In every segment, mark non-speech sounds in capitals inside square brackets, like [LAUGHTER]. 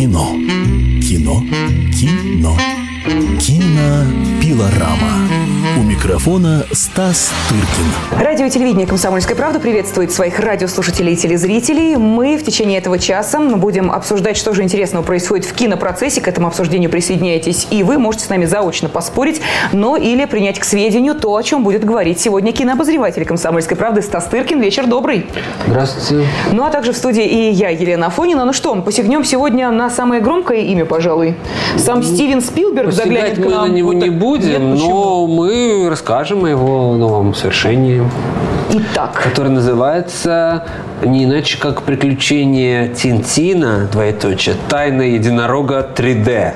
Кино. Кино. Кино. Кинопилорама. У микрофона Стас Тыркин. Радио и телевидение «Комсомольская правда» приветствует своих радиослушателей и телезрителей. Мы в течение этого часа будем обсуждать, что же интересного происходит в кинопроцессе. К этому обсуждению присоединяйтесь и вы. Можете с нами заочно поспорить, но или принять к сведению то, о чем будет говорить сегодня кинообозреватель «Комсомольской правды» Стас Тыркин. Вечер добрый. Здравствуйте. Ну, а также в студии и я, Елена Афонина. Ну что, посягнем сегодня на самое громкое имя, пожалуй. Сам Стивен Спилберг Посягать заглянет к мы нам. на него Вот не будем, Нет, но мы расскажем о его новом совершении, Итак, которое называется не иначе как «Приключения Тинтина», двоеточие, «Тайна единорога 3D».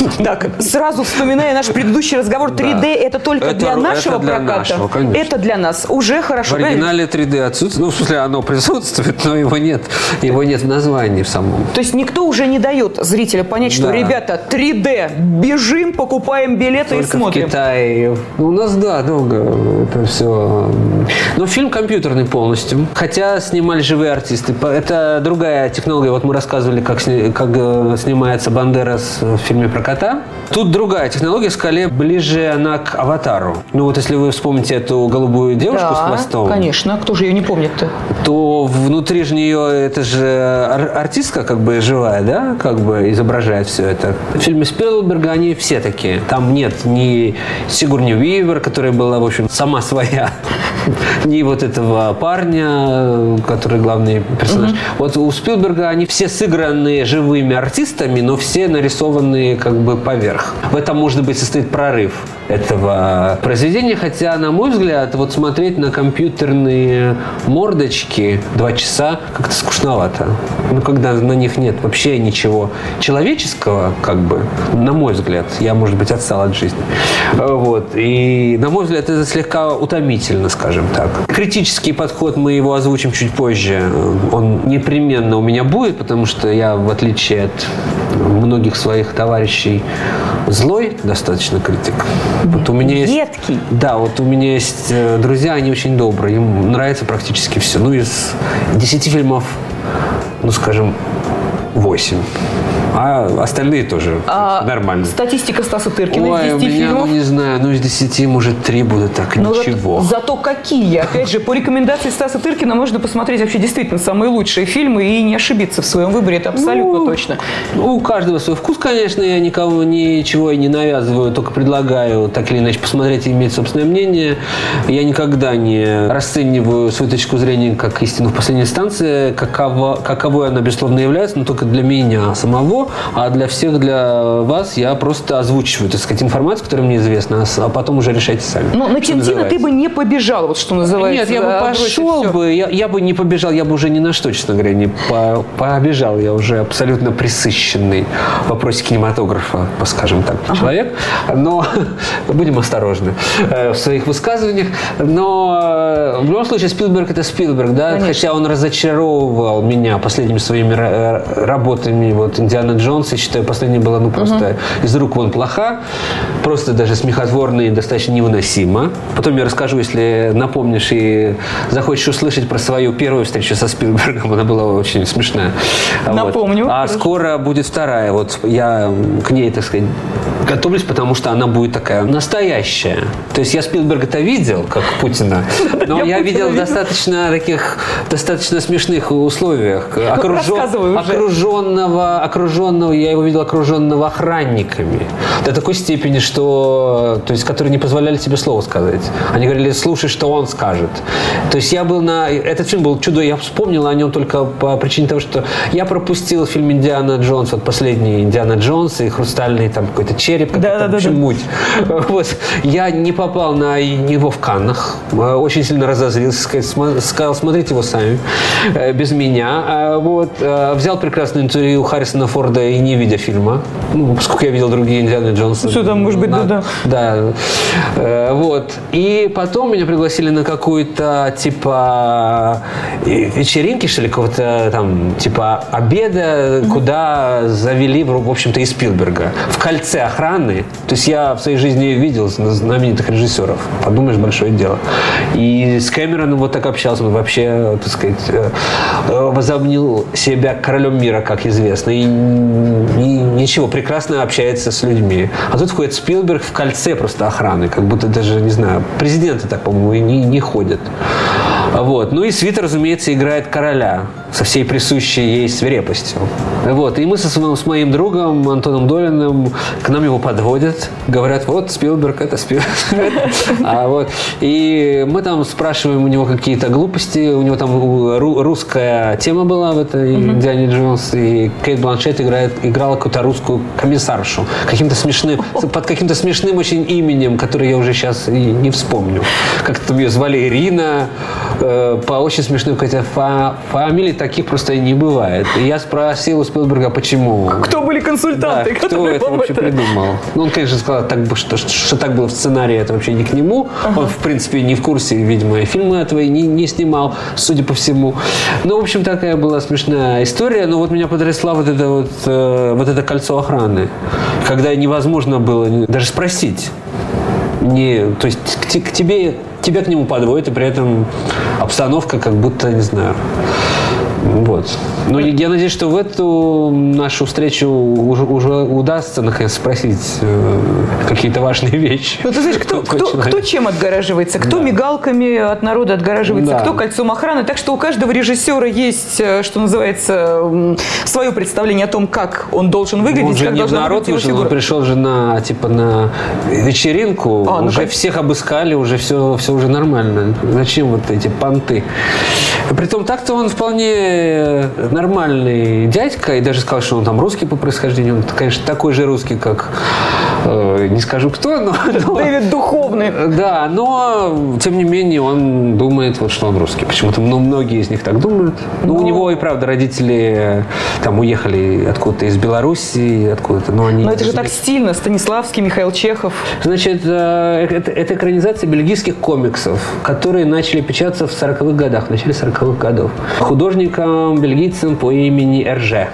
[LAUGHS] Так, сразу вспоминая наш предыдущий разговор, 3D это только Это для нашего это для проката. нашего, конечно. это для нас. Уже В хорошо. правильно? оригинале 3D отсутствует, ну, в смысле, оно присутствует, но его нет, его нет в названии в самом. То есть никто уже не дает зрителю понять, что, Да. ребята, 3D, бежим, покупаем билеты и Только в смотрим. Китае. Ну, У нас, да, долго это все. Но фильм компьютерный полностью. Хотя снимали живые артисты. Это другая технология. Вот мы рассказывали, как, сни- как э, снимается Бандерас в фильме про кота. Тут другая технология, скорее ближе она к аватару. Ну вот если вы вспомните эту голубую девушку с Да, хвостом, конечно. Кто же ее не помнит-то? то внутри же нее это же ар- артистка как бы живая, да, как бы изображает все это. В фильме Спилберга они все такие. Там нет ни Сигурни Уивер, которая была, в общем, сама своя, [LAUGHS] ни вот этого парня, который главный персонаж. Вот у Спилберга они все сыгранные живыми артистами, но все нарисованные как бы поверх. В этом, может быть, состоит прорыв этого произведения, хотя, на мой взгляд, вот смотреть на компьютерные мордочки два часа как-то скучновато. Ну, когда на них нет вообще ничего человеческого, как бы, на мой взгляд, я, может быть, отстал от жизни. Вот. И, на мой взгляд, это слегка утомительно, скажем так. Критический подход, мы его озвучим чуть позже, он непременно у меня будет, потому что я, в отличие от многих своих товарищей, злой достаточно критик. Вот у меня есть... Едкий. Да, вот у меня есть э, друзья, они очень добрые, им нравится практически все. Ну, из 10 фильмов, ну, скажем, 8. А остальные тоже А нормально. Статистика Стаса Тыркина Ой, из у 10 меня, фильмов. ну, не знаю, ну, из 10, может, 3 будет так, Ну, вот ничего. зато какие? Опять же, по рекомендации Стаса Тыркина можно посмотреть вообще действительно самые лучшие фильмы и не ошибиться в своем выборе. Это абсолютно Ну, точно. Ну, у каждого свой вкус, конечно. Я никого ничего и не навязываю, только предлагаю так или иначе посмотреть и иметь собственное мнение. Я никогда не расцениваю свою точку зрения как истину в последней инстанции, каково, каковой она, безусловно, является, но только для меня самого, а для всех, для вас я просто озвучиваю, так сказать, информацию, которая мне известна, а а потом уже решайте сами. Но на Что Тинтина ты бы не побежал, вот что называется. Нет, я бы пошел бы, я, я бы не побежал, я бы уже ни на что, честно говоря, не по- побежал. Я уже абсолютно присыщенный в вопросе кинематографа, скажем так, человек. Но [LAUGHS] будем осторожны э, в своих высказываниях. Но э, в любом случае Спилберг это Спилберг, да, Конечно. хотя он разочаровывал меня последними своими э, работами. Вот Индиана Джонс, я считаю, последняя была ну просто из рук вон плоха, просто даже смехотворно и достаточно невыносимо. Потом я расскажу, если напомнишь и захочешь услышать про свою первую встречу со Спилбергом, [LAUGHS] она была очень смешная. Вот. Напомню. А Хорошо. скоро будет вторая. Вот я к ней, так сказать, готовлюсь, потому что она будет такая настоящая. То есть я Спилберга-то видел, как Путина, [LAUGHS] но Я видел достаточно таких, достаточно смешных условиях. Окружен- рассказывай уже. окруженного, окруженного, я его видел окруженного охранниками. До такой степени, что, то есть, которые не позволяли тебе слово сказать. Они говорили, слушай, что он скажет. То есть я был на... Этот фильм был чудо, я вспомнил о нем только по причине того, что я пропустил фильм «Индиана Джонс», вот последний «Индиана Джонс» и «Хрустальный там какой-то череп», какая-то, Да-да-да-да. в общем, муть. Вот. Я не попал на него в Каннах, Э, очень сильно разозлился, сказал, смотрите его сами, э, без меня. А, Вот. Э, Взял прекрасное интервью Харрисона Форда и не видя фильма, ну, поскольку я видел другие «Индианы Джонсы». Что там, может быть, На- да-да. Да. Э, Вот. И потом меня пригласили на какую-то, типа, э, вечеринки, что ли, какого-то там, типа, обеда, куда завели, в общем-то, из Спилберга. В кольце охраны. То есть я в своей жизни видел знаменитых режиссеров. Подумаешь, большое дело. И с Кэмероном вот так общался. Он вообще, так сказать, э, э, возомнил себя королем мира, как известно. И, и ничего, прекрасно общается с людьми. А тут входит Спилберг в кольце просто охраны. Как будто даже, не знаю, президенты так, по-моему, и не, не ходят. Вот. Ну и Свит, разумеется, играет короля со всей присущей ей свирепостью. Вот. И мы со, с моим другом Антоном Долиным к нам его подводят. Говорят, вот Спилберг, это Спилберг. [LAUGHS] а вот. И мы там спрашиваем у него какие-то глупости. У него там русская тема была в этой Диане Джонс. И Кейт Бланшет играет, играла какую-то русскую комиссаршу. Каким-то смешным, под каким-то смешным очень именем, который я уже сейчас не вспомню. Как там ее звали Ирина, э, по очень смешной какой-то фа фамилии таких просто не бывает. И я спросил у Спилберга, почему. Кто были консультанты, да, кто это вообще это... придумал? Ну, он, конечно, сказал, так, что, что, что так было в сценарии, это вообще не к нему. Ага. Он, в принципе, не в курсе, видимо, фильмы этого не, не снимал, судя по всему. Ну, в общем, такая была смешная история. Но вот меня потрясла вот это вот, э, вот это кольцо охраны, когда невозможно было даже спросить. Не, то есть к, к тебе тебя к нему подводят, и при этом обстановка как будто, не знаю, вот. Ну, я надеюсь, что в эту нашу встречу уже, уже удастся наконец спросить э, какие-то важные вещи. Ну, ты знаешь, кто, кто, кто чем отгораживается? Кто да. мигалками от народа отгораживается, да. кто кольцом охраны. Так что у каждого режиссера есть, э, что называется, свое представление о том, как он должен выглядеть. Он же как не в народ вышел, он пришел же на, типа, на вечеринку, а, ну уже как... всех обыскали, уже все, все уже нормально. Зачем вот эти понты? Притом так-то он вполне нормальный дядька, и даже сказал, что он там русский по происхождению. Он, конечно, такой же русский, как э, не скажу кто, [LAUGHS] но... Дэвид Духовный. Да, но, тем не менее, он думает, вот, что он русский. Почему-то ну, многие из них так думают. Ну, но... у него и правда родители там уехали откуда-то из Беларуси, откуда-то, но они... Но это же так стильно, Станиславский, Михаил Чехов. Значит, э, это, это экранизация бельгийских комиксов, которые начали печататься в 40-х годах, в начале 40-х годов. Художником бельгийцем по имени Эрже.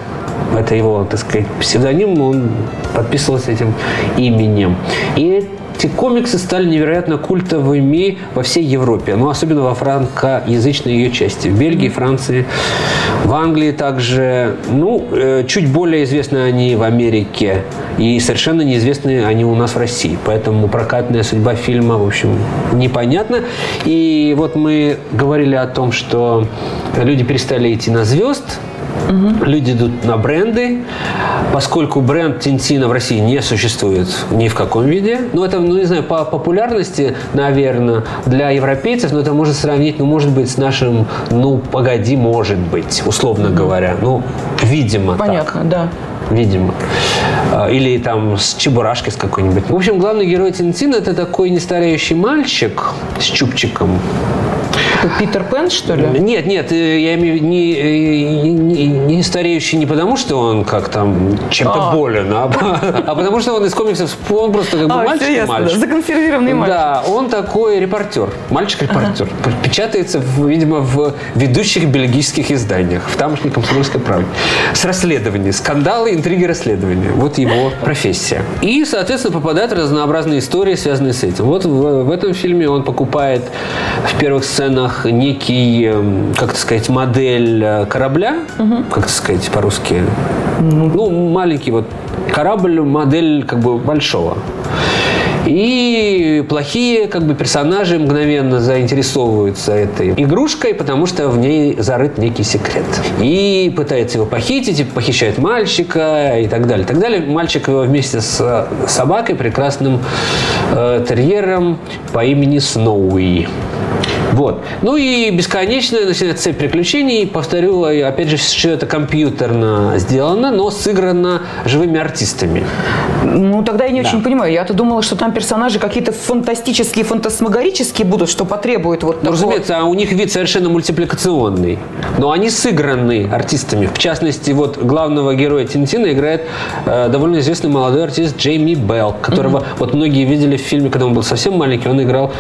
Это его, так сказать, псевдоним, он подписывался этим именем. И эти комиксы стали невероятно культовыми во всей Европе, но особенно во франкоязычной ее части. В Бельгии, Франции, в Англии также. Ну, э, чуть более известны они в Америке. И совершенно неизвестны они у нас в России. Поэтому прокатная судьба фильма, в общем, непонятна. И вот мы говорили о том, что люди перестали идти на звезд, Угу. Люди идут на бренды, поскольку бренд Тинтина в России не существует ни в каком виде. Ну, это, ну, не знаю, по популярности, наверное, для европейцев, но это можно сравнить, ну, может быть, с нашим, ну, погоди, может быть, условно говоря. Ну, видимо Понятно, так. да видимо. А, или там с Чебурашкой с какой-нибудь. В общем, главный герой Тинтина – это такой нестареющий мальчик с чубчиком, Питер Пен, что ли? Нет, нет, э, я имею в виду не, э, не, не стареющий не потому, что он как там чем-то а. болен, а, [LAUGHS] а потому что он из комиксов, он просто как бы а, мальчик, ясно, мальчик. Законсервированный мальчик. Да, он такой репортер, мальчик-репортер. Ага. Печатается, в, видимо, в ведущих бельгийских изданиях, в тамошней комсомольской правде. С расследованием, скандалы, интриги, расследования. Вот его профессия. И, соответственно, попадают разнообразные истории, связанные с этим. Вот в, в этом фильме он покупает в первых сценах некий, эм, как сказать, модель э, корабля, угу. как сказать по-русски, ну, маленький вот корабль, модель как бы большого. И плохие как бы персонажи мгновенно заинтересовываются этой игрушкой, потому что в ней зарыт некий секрет. И пытается его похитить, и похищает мальчика и так далее. И так далее. Мальчик вместе с собакой, прекрасным э, терьером по имени Сноуи. Вот. Ну и бесконечная начинается цепь приключений. Повторю, опять же, что это компьютерно сделано, но сыграно живыми артистами. Ну, тогда я не да. очень понимаю. Я-то думала, что там персонажи какие-то фантастические, фантасмагорические будут, что потребует вот ну, такого... разумеется, а у них вид совершенно мультипликационный. Но они сыграны артистами. В частности, вот главного героя Тинтина играет э, довольно известный молодой артист Джейми Белл, которого mm-hmm. вот многие видели в фильме, когда он был совсем маленький. Он играл...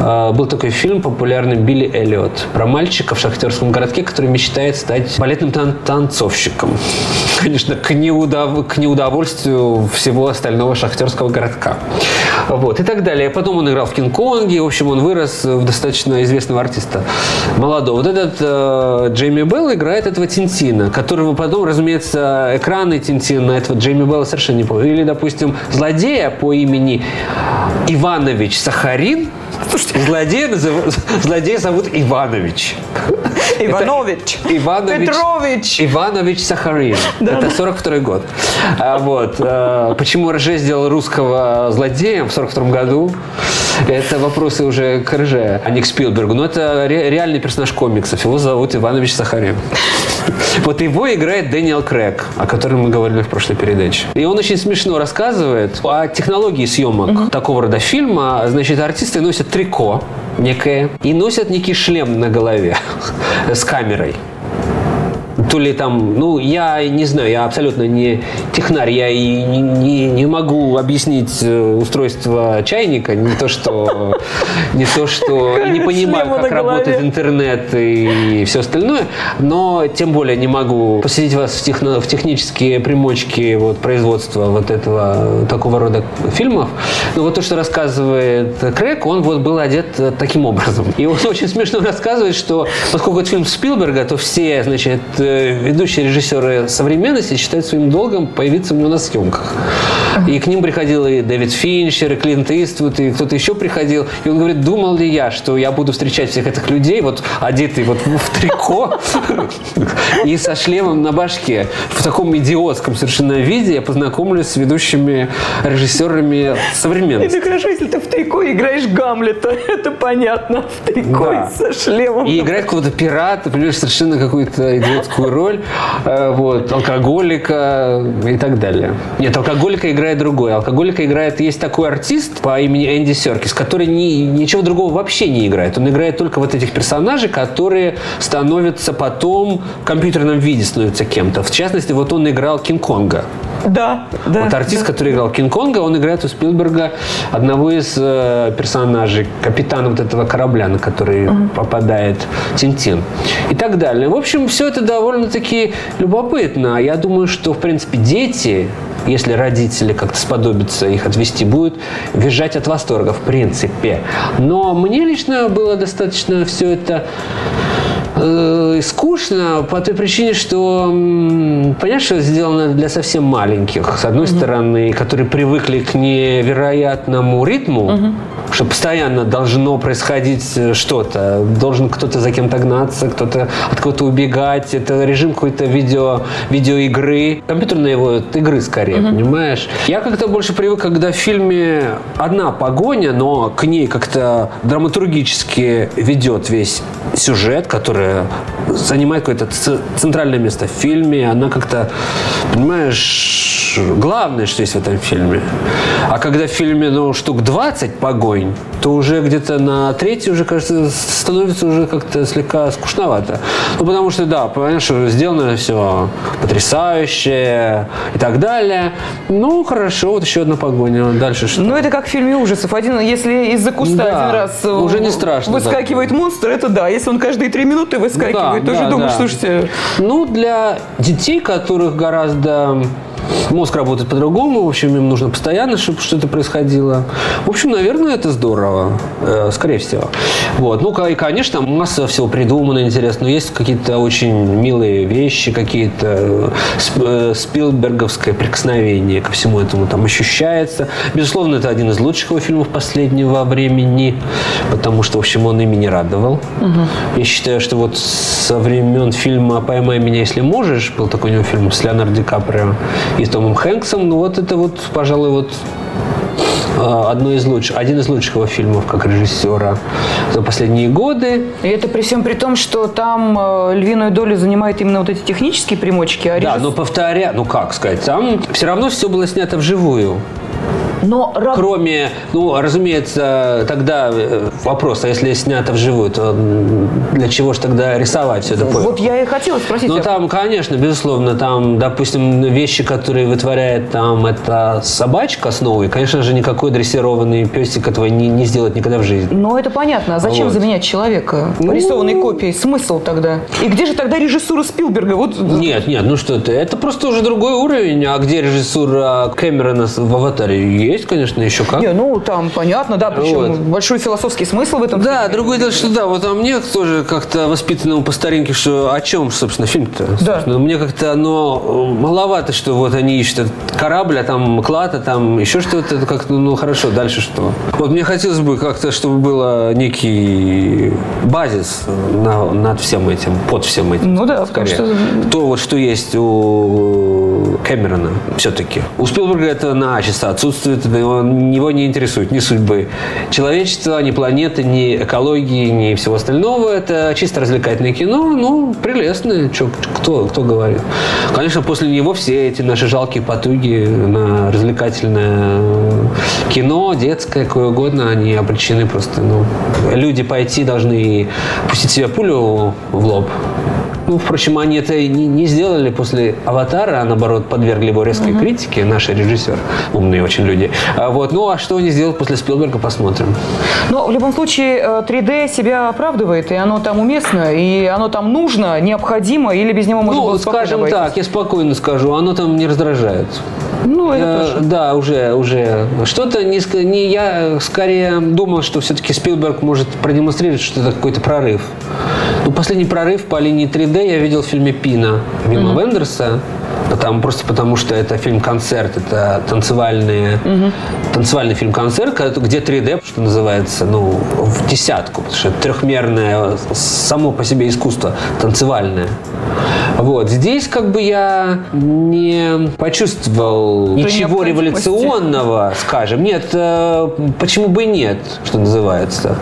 Э, был такой фильм популярный популярным Билли Эллиот. Про мальчика в шахтерском городке, который мечтает стать балетным тан- танцовщиком. [LAUGHS] Конечно, к, неудов... к неудовольствию всего остального шахтерского городка. Вот, и так далее. Потом он играл в Кинг-Конге. В общем, он вырос в достаточно известного артиста молодого. Вот этот э, Джейми Белл играет этого Тинтина, которого потом, разумеется, экраны Тинтина этого Джейми Белла совершенно не помню. Или, допустим, злодея по имени Иванович Сахарин. Слушайте, злодея, назыв- злодея зовут Иванович. Иванович. Иванович. Петрович. Иванович Сахарин. Это 42 год. А, вот. а, Почему Рже сделал русского злодеем в 42 году? Это вопросы уже к Рже, а не к Спилбергу. Но это ре- реальный персонаж комиксов. Его зовут Иванович Сахарин. Вот его играет Дэниел Крэг, о котором мы говорили в прошлой передаче. И он очень смешно рассказывает о технологии съемок такого рода фильма. Значит, артисты носят трико некое и носят некий шлем на голове [LAUGHS] с камерой. То ли там, ну, я не знаю, я абсолютно не технарь, я и не, не, не могу объяснить э, устройство чайника, не то что, не то что, и не понимаю, как работает интернет и все остальное, но тем более не могу посвятить вас в, техно- в технические примочки вот, производства вот этого такого рода фильмов. Но вот то, что рассказывает Крэг, он вот был одет э, таким образом. И он [LAUGHS] очень смешно рассказывает, что поскольку это фильм Спилберга, то все, значит, э, ведущие режиссеры современности считают своим долгом появиться у него на съемках. И к ним приходил и Дэвид Финчер, и Клинт Иствуд, и кто-то еще приходил. И он говорит, думал ли я, что я буду встречать всех этих людей, вот одетый вот в трико и со шлемом на башке. В таком идиотском совершенно виде я познакомлюсь с ведущими режиссерами современности. Это хорошо, если ты в трико играешь Гамлета. [LAUGHS] Это понятно. В трико Да. со шлемом. И играет какого-то пирата, понимаешь, совершенно какую-то идиотскую роль, э, вот, алкоголика и так далее. Нет, алкоголика играет другой. Алкоголика играет, есть такой артист по имени Энди Серкис, который ни, ничего другого вообще не играет. Он играет только вот этих персонажей, которые становятся потом в компьютерном виде становятся кем-то. В частности, вот он играл Кинг-Конга. Да, да. Вот артист, который играл Кинг-Конга, он играет у Спилберга одного из э, персонажей, капитана вот этого корабля, на который попадает Тинтин. И так далее. В общем, все это довольно-таки любопытно. Я думаю, что, в принципе, дети, если родители как-то сподобятся их отвести, будут визжать от восторга, в принципе. Но мне лично было достаточно все это э, скучно по той причине, что понятно, что сделано для совсем маленьких. С одной стороны, которые привыкли к невероятному ритму, что постоянно должно происходить э, что-то, должен кто-то за кем-то гнаться, кто-то от кого-то убегать. Это режим какой-то видео, видеоигры, компьютерной вот, игры скорее, понимаешь? Я как-то больше привык, когда в фильме одна погоня, но к ней как-то драматургически ведет весь сюжет, который занимает какое-то центральное место в фильме. Она как-то, понимаешь, главное, что есть в этом фильме. А когда в фильме, ну, штук 20 погонь, то уже где-то на третий уже, кажется, становится уже как-то слегка скучновато. Ну, потому что, да, понимаешь, что сделано все потрясающе и так далее. Ну, хорошо, вот еще одна погоня. Дальше что? Ну, это как в фильме ужасов. Один, если из-за куста Да, один раз э, уже не страшно, выскакивает монстр, это да. Если он каждые три минуты выскакивает, Да, тоже да, думаешь, да. слушайте, Ну, для детей, которых гораздо мозг работает по-другому, в общем, им нужно постоянно, чтобы что-то происходило. В общем, наверное, это здорово, э, скорее всего. Вот. Ну, и, конечно, масса всего придумано интересно. Но есть какие-то очень милые вещи, какие-то э, э, спилберговское прикосновение ко всему этому там ощущается. Безусловно, это один из лучших его фильмов последнего времени, потому что, в общем, он ими не радовал. Я считаю, что вот со времен фильма «Поймай меня, если можешь», был такой у него фильм с Леонардо Ди Каприо и с Томом Хэнксом, ну вот это вот, пожалуй, вот э, одно из лучших, один из лучших его фильмов как режиссера за последние годы. И это при всем при том, что там э, львиную долю занимают именно вот эти технические примочки, а Да, режисс- но повторя, ну как сказать, там все равно все было снято вживую. Но Кроме, ну, разумеется, тогда э, вопрос, а если снято вживую, то для чего же тогда рисовать все это? вот я и хотела спросить. Ну, а там, конечно, безусловно, там, допустим, вещи, которые вытворяет там эта собачка с новой, конечно же, никакой дрессированный песик этого не, не сделает никогда в жизни. Ну, это понятно. А зачем Вот. заменять человека Ну, рисованной копией? Смысл тогда? И где же тогда режиссура Спилберга? Вот Нет, нет, ну что ты, это просто уже другой уровень. А где режиссура Кэмерона в «Аватаре»? Есть, конечно, еще как. Не, ну там понятно, да, причем Вот. большой философский смысл в этом. Да, фильме. другое дело, что да, вот а мне тоже как-то воспитанному по старинке, что о чем, собственно, фильм-то? Да. Мне как-то оно э, маловато, что вот они ищут корабль, а там клад, а там еще что-то, это как-то, ну хорошо, дальше что? Вот мне хотелось бы как-то, чтобы было некий базис на- над всем этим, под всем этим. Ну да, потому скорее. что- То вот, что есть у Кэмерона все-таки. У Спилберга это начисто отсутствует, это его, не интересует ни судьбы человечества, ни планеты, ни экологии, ни всего остального. Это чисто развлекательное кино, ну, прелестное, чё, кто, кто говорит. Конечно, после него все эти наши жалкие потуги на развлекательное кино, детское, какое угодно, они обречены просто, ну, люди пойти должны и пустить себе пулю в лоб, ну, впрочем, они это и не, не сделали после «Аватара», а наоборот подвергли его резкой критике, наши режиссеры, умные очень люди. А вот, ну, а что они сделают после Спилберга, посмотрим. Но в любом случае э, 3D себя оправдывает, и оно там уместно, и оно там нужно, необходимо, или без него можно ну, было скажем так, я спокойно скажу, оно там не раздражает. Ну, это Э, тоже. Да, уже, уже. Что-то не, не я скорее думал, что все-таки Спилберг может продемонстрировать, что это какой-то прорыв. Ну, последний прорыв по линии 3D я видел в фильме Пина Вима Вендерса. Потому, просто потому, что это фильм-концерт, это танцевальные, танцевальный фильм-концерт, ко- где 3D, что называется, ну, в десятку, потому что это трехмерное само по себе искусство танцевальное. Вот. Здесь как бы я не почувствовал ничего необходимости. революционного, скажем. Нет, э, почему бы и нет, что называется.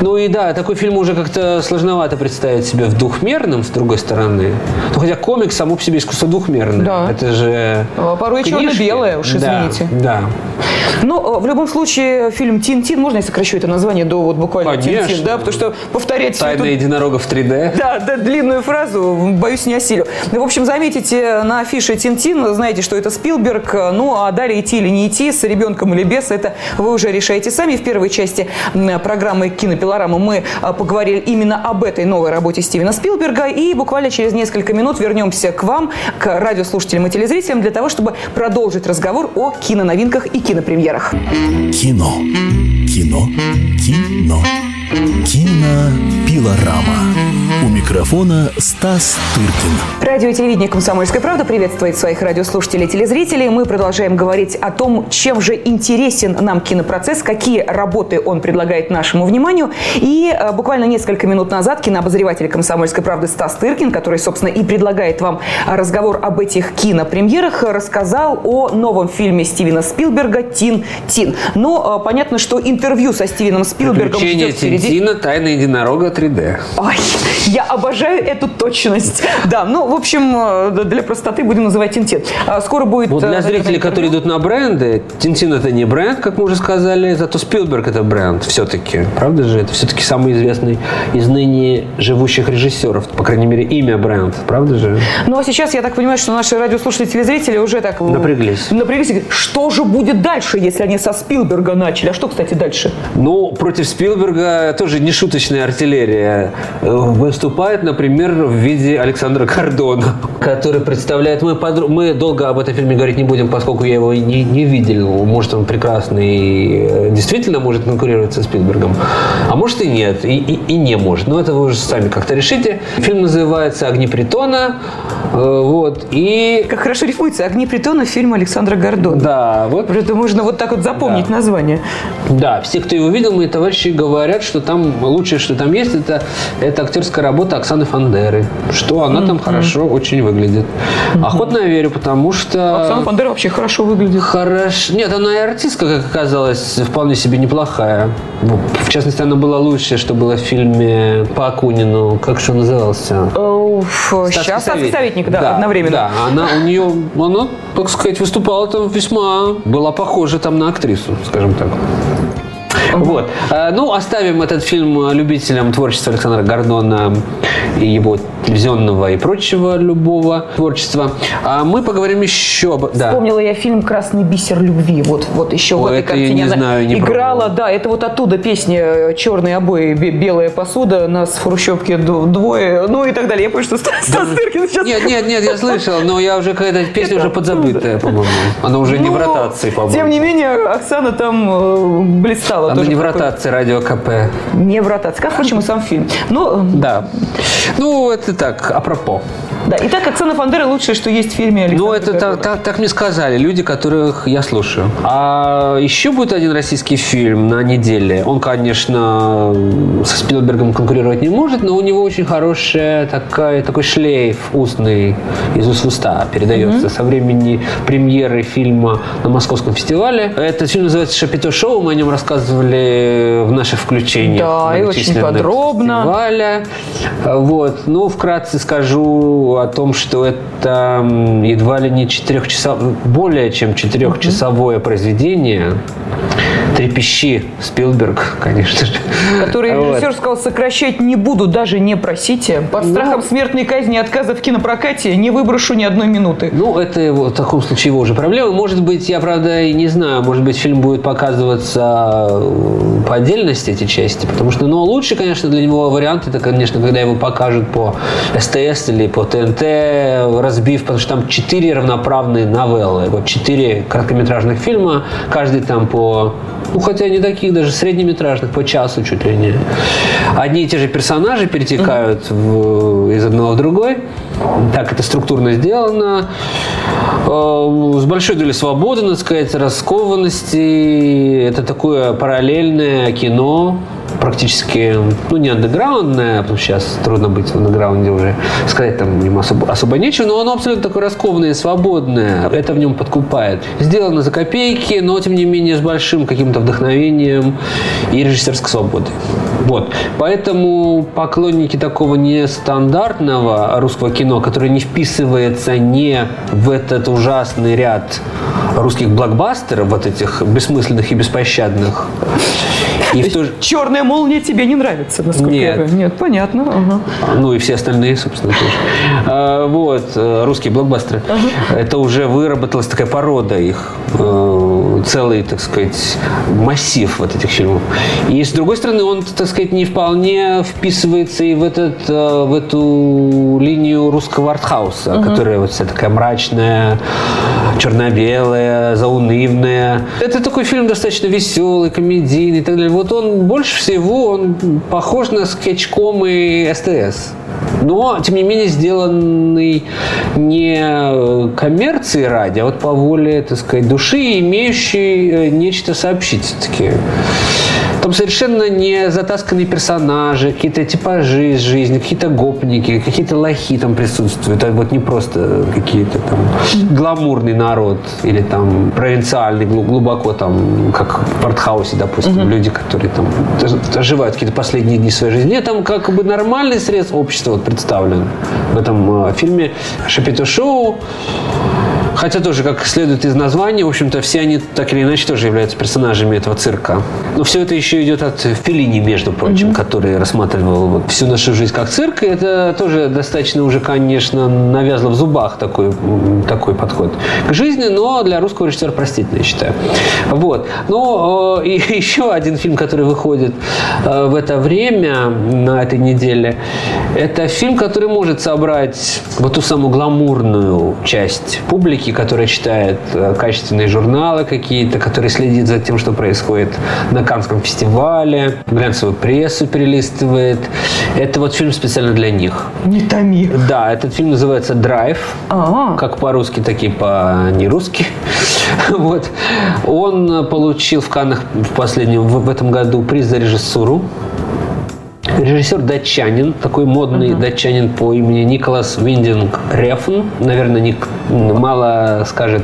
Ну и да, такой фильм уже как-то сложновато представить себе в двухмерном, с другой стороны. Ну, хотя комикс само по себе искусство двухмерное. Да. Это же А порой черно-белое, уж Да, извините. Да. Ну, э, в любом случае, фильм «Тин-Тин», можно я сокращу это название до вот буквально. «Тин-Тин», да, потому что повторять Тайна единорога в 3D. Да, да, длинную фразу, боюсь, не осилю. Ну, в общем, заметите на афише Тинтин, знаете, что это Спилберг. Ну, а далее идти или не идти, с ребенком или без, это вы уже решаете сами. В первой части программы «Кинопилорама» мы а, поговорили именно об этой новой работе Стивена Спилберга. И буквально через несколько минут вернемся к вам, к радиослушателям и телезрителям, для того, чтобы продолжить разговор о киноновинках и кинопремьерах. Кино. Кино. Кино. Кинопилорама. У микрофона Стас Тыркин. Радио и телевидение «Комсомольская правда» приветствует своих радиослушателей и телезрителей. Мы продолжаем говорить о том, чем же интересен нам кинопроцесс, какие работы он предлагает нашему вниманию. И э, буквально несколько минут назад кинообозреватель «Комсомольской правды» Стас Тыркин, который, собственно, и предлагает вам разговор об этих кинопремьерах, рассказал о новом фильме Стивена Спилберга «Тин-Тин». Но э, понятно, что интервью со Стивеном Спилбергом Приключения ждет впереди. Тинтина, Тайна единорога 3D. Ой, я обожаю эту точность. Да, ну, в общем, э, для простоты будем называть Тинтин. А Скоро будет... Вот э, для наверное, зрителей, которые идут на бренды, Тинтин это не бренд, как мы уже сказали, зато Спилберг это бренд все-таки. Правда же? Это все-таки самый известный из ныне живущих режиссеров. По крайней мере, имя бренд. Правда же? Ну, а сейчас, я так понимаю, что наши радиослушатели и телезрители уже так... э, Напряглись. Напряглись. Что же будет дальше, если они со Спилберга начали? А что, кстати, дальше? Ну, против Спилберга тоже не шуточная артиллерия. Э, Выступает, например, в виде Александра Кордона, который представляет... Мы, подр- мы долго об этом фильме говорить не будем, поскольку я его не, не видел. Может, он прекрасный, э, действительно может конкурировать со Спилбергом. А может и нет, и, и- и не может. Но это вы уже сами как-то решите. Фильм называется «Огни притона». Э, Вот. И... Как хорошо рифмуется «Огни притона» фильм Александра Гордона. Да, вот Это можно вот так вот запомнить Да. название. Да, все, кто его видел, мои товарищи говорят, что там лучшее, что там есть, это, это актерская работа Оксаны Фандеры. Что она там хорошо очень выглядит. Охотно я верю, потому что... Оксана Фандера вообще хорошо выглядит. Хорошо. Нет, она и артистка, как оказалось, вполне себе неплохая. В частности, она была лучшее, что было в фильме по Акунину. Как же он назывался? Сейчас статский советник, да, одновременно. Да, она у нее, она, так сказать, выступала там весьма, была похожа там на актрису, скажем так. Вот. А, ну, оставим этот фильм любителям творчества Александра Гордона и его телевизионного и прочего любого творчества. А мы поговорим еще об... Да. Вспомнила я фильм «Красный бисер любви». Вот, вот еще О, в этой картине не она знаю, не играла. пробовал. Да, это вот оттуда песня «Черные обои, белая посуда», «Нас в хрущевке двое», ну и так далее. Я помню, что Стас Тыркин сейчас... Нет, нет, нет, я слышал, но я уже какая-то песня уже подзабытая, по-моему. Она уже не в ротации, по-моему. Тем не менее, Оксана там э, блистала. Она не в ротации радио КП. Не в ротации. Как, впрочем, и сам фильм. Ну, да. Ну, это так, апропо. Да, и так Оксана Фандера лучшее, что есть в фильме Александра Ну, это так, так, так мне сказали люди, которых я слушаю. А еще будет один российский фильм на неделе. Он, конечно, со Спилбергом конкурировать не может, но у него очень хороший такой, такой шлейф устный из уст в уста передается mm-hmm. со времени премьеры фильма на Московском фестивале. Этот фильм называется «Шапито шоу». Мы о нем рассказывали в наших включениях. Да, и очень подробно. Фестиваля. Вот. Ну, вкратце скажу о том, что это едва ли не четырехчасовое, более чем четырехчасовое произведение. Трепещи Спилберг, конечно же. Который режиссер вот. сказал, сокращать не буду, даже не просите. Под ну, страхом смертной казни и отказа в кинопрокате не выброшу ни одной минуты. Ну, это его, в таком случае его уже проблема. Может быть, я, правда, и не знаю, может быть, фильм будет показываться э, по отдельности, эти части, потому что, ну, лучше, конечно, для него вариант, это, конечно, когда его покажут по СТС или по ТНТ, разбив, потому что там четыре равноправные новеллы, вот четыре короткометражных фильма, каждый там по ну, хотя не таких даже среднеметражных, по часу чуть ли не. Одни и те же персонажи перетекают в, из одного в другой. Так это структурно сделано. Э, с большой долей свободы, надо сказать, раскованности. Это такое параллельное кино, практически, ну, не андеграундное, потому что сейчас трудно быть в андеграунде уже, сказать там ему особо, особо нечего, но оно абсолютно такое раскованное, свободное. Это в нем подкупает. Сделано за копейки, но, тем не менее, с большим каким-то вдохновением и режиссерской свободой. Вот. Поэтому поклонники такого нестандартного русского кино, которое не вписывается не в этот ужасный ряд русских блокбастеров, вот этих бессмысленных и беспощадных, и в то же... Черная молния тебе не нравится, насколько Нет. я Нет, понятно. Ага. Ну и все остальные, собственно, тоже. А, вот, э, русские блокбастеры. Ага. Это уже выработалась такая порода их. Целый, так сказать, массив вот этих фильмов. И с другой стороны, он, так сказать, не вполне вписывается и в, этот, э, в эту линию русского артхауса, ага. которая вот вся такая мрачная, черно-белая, заунывная. Это такой фильм достаточно веселый, комедийный и так далее вот он больше всего он похож на скетчком и СТС. Но, тем не менее, сделанный не коммерцией ради, а вот по воле, так сказать, души, имеющий э, нечто сообщить все-таки. Там совершенно не затасканные персонажи, какие-то типажи из жизни, какие-то гопники, какие-то лохи там присутствуют. Это вот не просто какие-то там гламурный народ или там провинциальный, глубоко там, как в портхаусе, допустим, угу. люди, которые там доживают какие-то последние дни своей жизни. Нет, там как бы нормальный срез общества вот представлен в этом э, фильме «Шапито Шоу». Хотя тоже, как следует из названия, в общем-то, все они так или иначе тоже являются персонажами этого цирка. Но все это еще идет от Феллини, между прочим, mm-hmm. который рассматривал вот всю нашу жизнь как цирк. И это тоже достаточно уже, конечно, навязло в зубах такой, такой подход к жизни, но для русского режиссера простительно, я считаю. Вот. Но э, и [LAUGHS] еще один фильм, который выходит э, в это время, на этой неделе, это фильм, который может собрать вот ту самую гламурную часть публики, публики, которая читает э, качественные журналы какие-то, который следит за тем, что происходит на Канском фестивале, глянцевую прессу перелистывает. Это вот фильм специально для них. Не томи. Да, этот фильм называется «Драйв», А-а-а. как по-русски, так и по-нерусски. [LAUGHS] Вот. Он получил в Каннах в последнем, в этом году приз за режиссуру Режиссер датчанин, такой модный uh-huh. датчанин по имени Николас Виндинг Рефн. Наверное, ник, мало скажет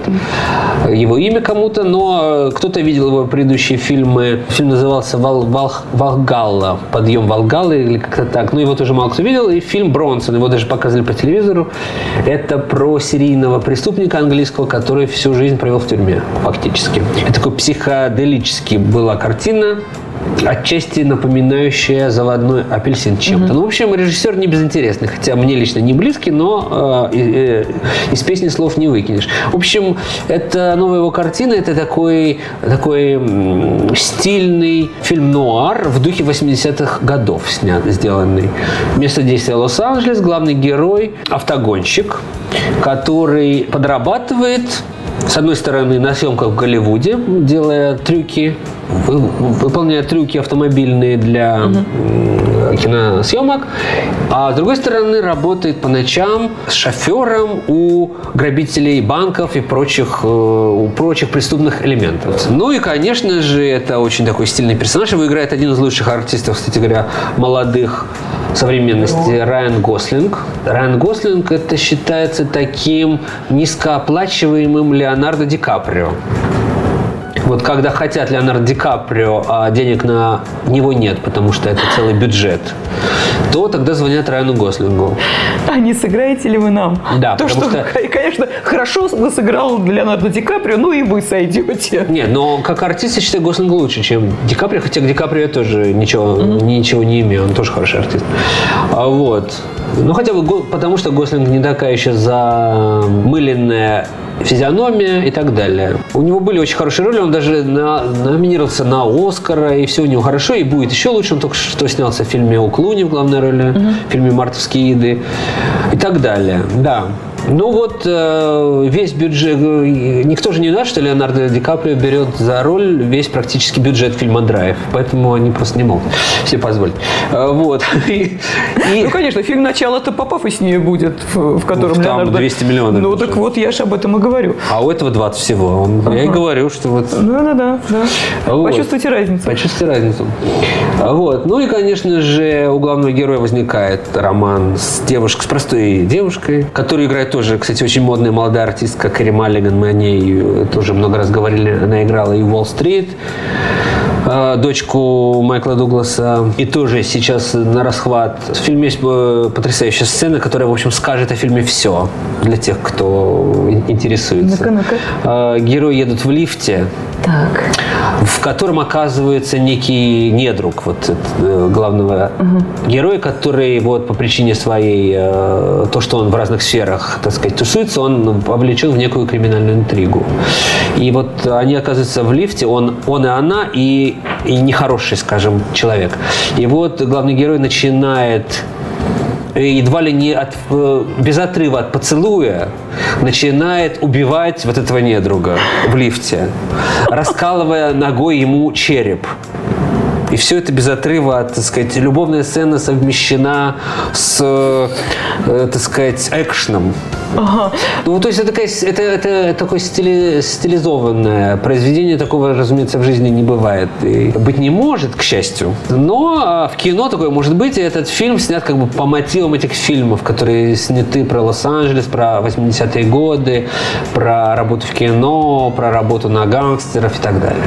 его имя кому-то, но кто-то видел его предыдущие фильмы. Фильм назывался Вал, Вал, «Валгалла», «Подъем Валгаллы» или как-то так. Ну, его тоже мало кто видел. И фильм «Бронсон», его даже показывали по телевизору. Это про серийного преступника английского, который всю жизнь провел в тюрьме, фактически. Это такой психоделический была картина отчасти напоминающая заводной апельсин чем-то. Mm-hmm. Ну, в общем, режиссер не безинтересный, хотя мне лично не близкий, но э, э, из песни слов не выкинешь. В общем, это новая его картина, это такой, такой стильный фильм нуар в духе 80-х годов снят, сделанный. Место действия Лос-Анджелес, главный герой – автогонщик, который подрабатывает с одной стороны, на съемках в Голливуде, делая трюки, выполняя трюки автомобильные для угу. киносъемок, а с другой стороны, работает по ночам с шофером у грабителей банков и прочих, э, у прочих преступных элементов. Ну и, конечно же, это очень такой стильный персонаж. Его играет один из лучших артистов, кстати говоря, молодых современности Райан Гослинг. Райан Гослинг это считается таким низкооплачиваемым Леонардо Ди Каприо. Вот когда хотят Леонардо Ди Каприо, а денег на него нет, потому что это целый бюджет, то тогда звонят Райану Гослингу. А не сыграете ли вы нам? Да, То, что, что, конечно, хорошо сыграл Леонардо Ди Каприо, ну и вы сойдете. Нет, но как артист я считаю Гослинг лучше, чем Ди Каприо, хотя к Ди Каприо я тоже ничего, mm-hmm. ничего не имею, он тоже хороший артист. А вот. Ну, хотя бы потому, что Гослинг не такая еще замыленная физиономия и так далее. У него были очень хорошие роли, он даже на, номинировался на Оскара, и все у него хорошо, и будет еще лучше. Он только что снялся в фильме «О Клуни» в главной роли, угу. в фильме «Мартовские еды» и так далее. Да. Ну вот э, весь бюджет, э, никто же не знает, что Леонардо Ди Каприо берет за роль весь практически бюджет фильма «Драйв», поэтому они просто не могут себе позволить. Э, вот. [LAUGHS] И, и... Ну, конечно, фильм «Начало»-то попафоснее будет, в, котором Там Леонардо... 200 миллионов. Ну, так вот, я же об этом и говорю. А у этого 20 всего. Он, ага. Я и говорю, что вот... Да-да-да. да. Вот. Почувствуйте разницу. Почувствуйте разницу. Вот. Ну и, конечно же, у главного героя возникает роман с девушкой, с простой девушкой, которую играет тоже, кстати, очень модная молодая артистка Кэрри Маллиган. Мы о ней тоже много раз говорили. Она играла и «Уолл-стрит», а, дочку Майкла Дугласа. И тоже сейчас на расхват. В фильме есть э, потрясающая сцена, которая, в общем, скажет о фильме все для тех, кто интересуется. Ну-ка, ну-ка. Герои едут в лифте. Так. В котором оказывается некий недруг вот э, главного угу. героя, который вот по причине своей, э, то, что он в разных сферах, так сказать, тусуется, он вовлечен в некую криминальную интригу. И вот они оказываются в лифте, он, он и она, и и нехороший, скажем, человек. И вот главный герой начинает едва ли не от, э, без отрыва от поцелуя начинает убивать вот этого недруга в лифте, раскалывая ногой ему череп. И все это без отрыва, так сказать, любовная сцена совмещена с, э, так сказать, экшеном. Ага. Ну, то есть это, такая, это, это такое стили, стилизованное произведение, такого, разумеется, в жизни не бывает. И быть не может, к счастью. Но а, в кино такое может быть, и этот фильм снят как бы по мотивам этих фильмов, которые сняты про Лос-Анджелес, про 80-е годы, про работу в кино, про работу на гангстеров и так далее.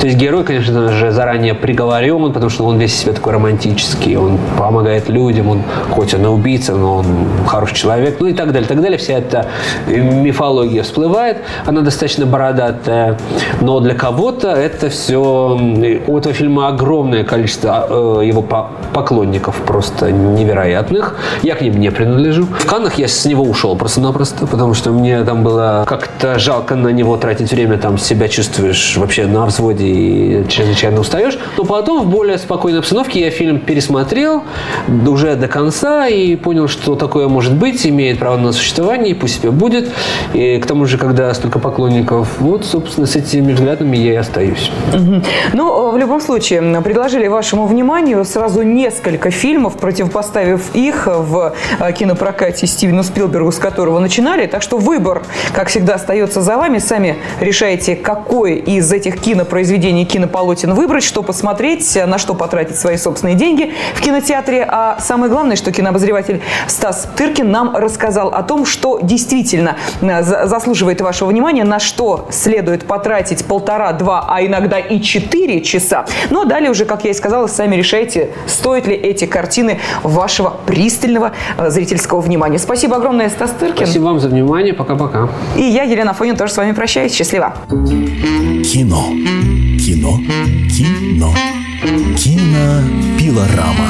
То есть герой, конечно же, заранее приговорен, потому что он весь себя такой романтический, он помогает людям, он хоть он и убийца, но он хороший человек, ну и так далее, так далее. Вся эта мифология всплывает. Она достаточно бородатая. Но для кого-то это все... У этого фильма огромное количество э, его поклонников просто невероятных. Я к ним не принадлежу. В Каннах я с него ушел просто-напросто, потому что мне там было как-то жалко на него тратить время. Там себя чувствуешь вообще на взводе и чрезвычайно устаешь. Но потом в более спокойной обстановке я фильм пересмотрел уже до конца и понял, что такое может быть, имеет право на существование и пусть себе будет. И к тому же, когда столько поклонников, вот, собственно, с этими взглядами я и остаюсь. Угу. Ну, в любом случае, предложили вашему вниманию сразу несколько фильмов, противопоставив их в э, кинопрокате Стивену Спилбергу, с которого начинали. Так что выбор, как всегда, остается за вами. Сами решайте, какое из этих кинопроизведений, кинополотен выбрать, что посмотреть, на что потратить свои собственные деньги в кинотеатре. А самое главное, что кинообозреватель Стас Тыркин нам рассказал о том, что действительно э, заслуживает вашего внимания, на что следует потратить полтора, два, а иногда и четыре часа. Ну а далее уже, как я и сказала, сами решайте, стоят ли эти картины вашего пристального э, зрительского внимания. Спасибо огромное, Стас Тыркин. Спасибо вам за внимание. Пока-пока. И я, Елена Фонин, тоже с вами прощаюсь. Счастливо. Кино. Кино. Кино. Кинопилорама.